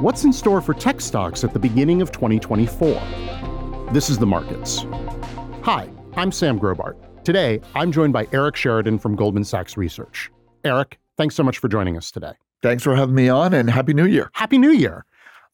what's in store for tech stocks at the beginning of 2024? This is the markets. Hi, I'm Sam Grobart. Today, I'm joined by Eric Sheridan from Goldman Sachs Research. Eric, thanks so much for joining us today. Thanks for having me on and Happy New Year. Happy New Year.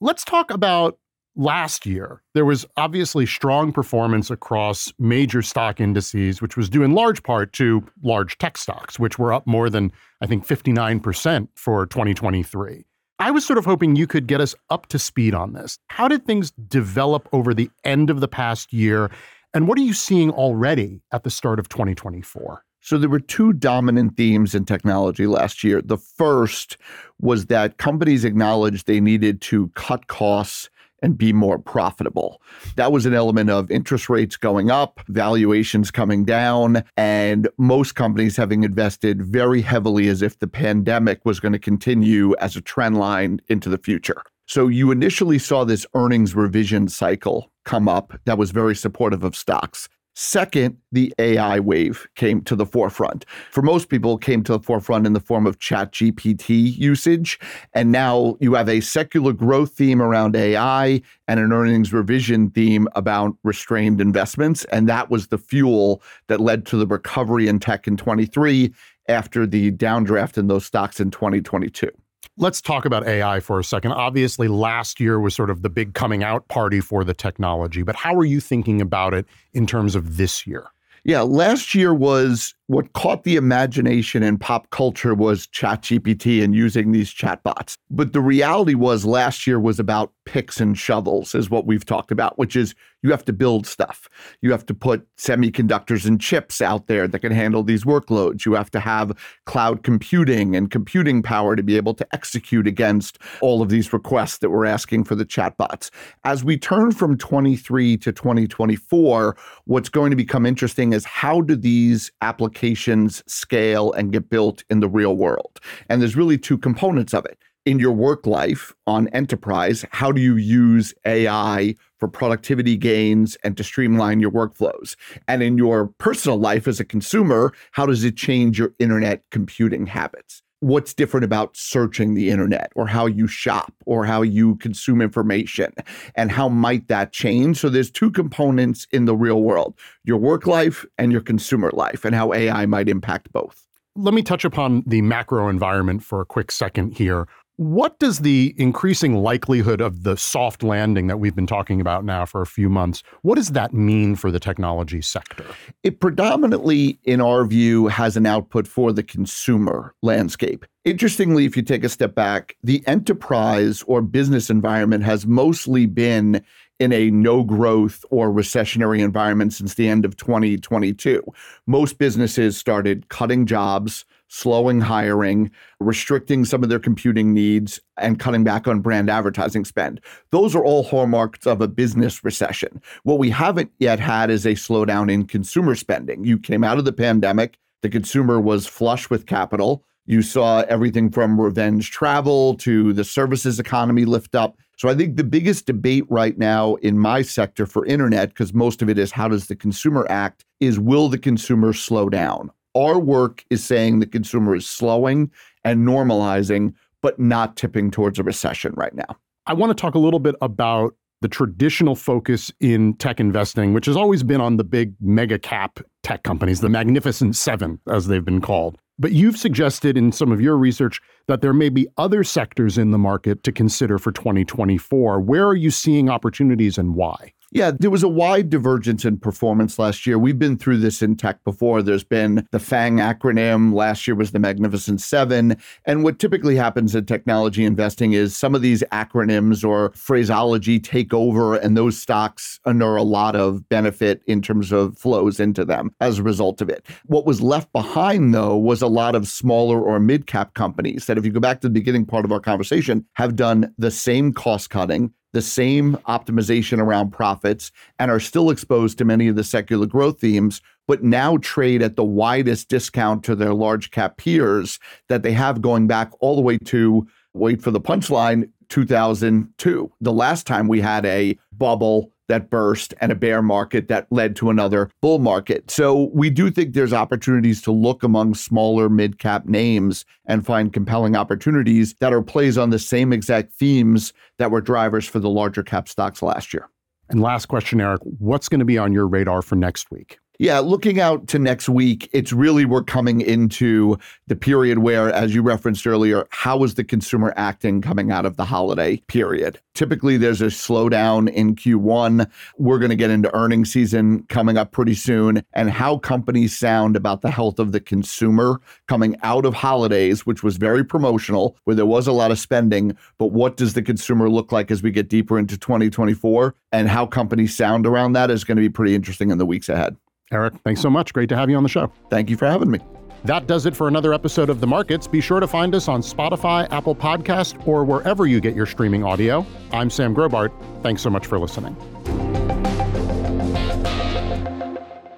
Let's talk about last year. There was obviously strong performance across major stock indices, which was due in large part to large tech stocks, which were up more than, I think, 59% for 2023. I was sort of hoping you could get us up to speed on this. How did things develop over the end of the past year? And what are you seeing already at the start of 2024? So there were two dominant themes in technology last year. The first was that companies acknowledged they needed to cut costs and be more profitable. That was an element of interest rates going up, valuations coming down, and most companies having invested very heavily as if the pandemic was going to continue as a trend line into the future. So you initially saw this earnings revision cycle come up that was very supportive of stocks. Second, the AI wave came to the forefront. For most people, came to the forefront in the form of ChatGPT usage. And now you have a secular growth theme around AI and an earnings revision theme about restrained investments. And that was the fuel that led to the recovery in tech in 23 after the downdraft in those stocks in 2022. Let's talk about AI for a second. Obviously, last year was sort of the big coming out party for the technology, but how are you thinking about it in terms of this year? Yeah, last year was what caught the imagination in pop culture was ChatGPT and using these chatbots. But the reality was last year was about picks and shovels, is what we've talked about, which is you have to build stuff. You have to put semiconductors and chips out there that can handle these workloads. You have to have cloud computing and computing power to be able to execute against all of these requests that we're asking for the chatbots. As we turn from 23 to 2024, what's going to become interesting is how do these applications applications scale and get built in the real world. And there's really two components of it. In your work life on enterprise, how do you use AI for productivity gains and to streamline your workflows? And in your personal life as a consumer, how does it change your internet computing habits? What's different about searching the internet or how you shop or how you consume information and how might that change? So there's two components in the real world your work life and your consumer life and how ai might impact both. Let me touch upon the macro environment for a quick second here what does the increasing likelihood of the soft landing that we've been talking about now for a few months, what does that mean for the technology sector? It predominantly, in our view, has an output for the consumer landscape. Interestingly, if you take a step back, the enterprise or business environment has mostly been in a no growth or recessionary environment since the end of 2022. Most businesses started cutting jobs, slowing hiring, restricting some of their computing needs, and cutting back on brand advertising spend. Those are all hallmarks of a business recession. What we haven't yet had is a slowdown in consumer spending. You came out of the pandemic, the consumer was flush with capital. You saw everything from revenge travel to the services economy lift up. So I think the biggest debate right now in my sector for internet, because most of it is how does the consumer act, is will the consumer slow down? Our work is saying the consumer is slowing and normalizing, but not tipping towards a recession right now. I want to talk a little bit about the traditional focus in tech investing, which has always been on the big mega cap tech companies, the Magnificent Seven, as they've been called. But you've suggested in some of your research that there may be other sectors in the market to consider for 2024. Where are you seeing opportunities and why? Yeah, there was a wide divergence in performance last year. We've been through this in tech before. There's been the FANG acronym. Last year was the Magnificent Seven. And what typically happens in technology investing is some of these acronyms or phraseology take over, and those stocks under a lot of benefit in terms of flows into them as a result of it. What was left behind, though, was a lot of smaller or mid cap companies that, if you go back to the beginning part of our conversation, have done the same cost cutting the same optimization around profits and are still exposed to many of the secular growth themes, but now trade at the widest discount to their large cap peers that they have going back all the way to, wait for the punchline, 2002, the last time we had a bubble that burst and a bear market that led to another bull market. So we do think there's opportunities to look among smaller mid cap names and find compelling opportunities that are plays on the same exact themes that were drivers for the larger cap stocks last year. And last question, Eric, what's going to be on your radar for next week? Yeah, looking out to next week, it's really we're coming into the period where, as you referenced earlier, how is the consumer acting coming out of the holiday period? Typically, there's a slowdown in Q1. We're going to get into earnings season coming up pretty soon, and how companies sound about the health of the consumer coming out of holidays, which was very promotional, where there was a lot of spending. But what does the consumer look like as we get deeper into 2024? And how companies sound around that is going to be pretty interesting in the weeks ahead. Eric, thanks so much. Great to have you on the show. Thank you for having me. That does it for another episode of The Markets. Be sure to find us on Spotify, Apple Podcast, or wherever you get your streaming audio. I'm Sam Grobart. Thanks so much for listening.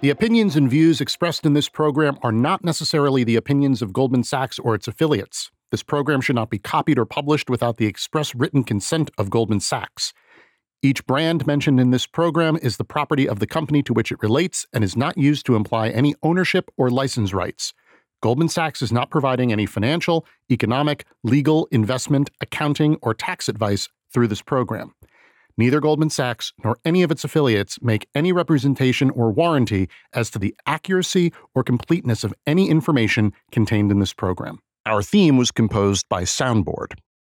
The opinions and views expressed in this program are not necessarily the opinions of Goldman Sachs or its affiliates. This program should not be copied or published without the express written consent of Goldman Sachs. Each brand mentioned in this program is the property of the company to which it relates and is not used to imply any ownership or license rights. Goldman Sachs is not providing any financial, economic, legal, investment, accounting, or tax advice through this program. Neither Goldman Sachs nor any of its affiliates make any representation or warranty as to the accuracy or completeness of any information contained in this program. Our theme was composed by Soundboard.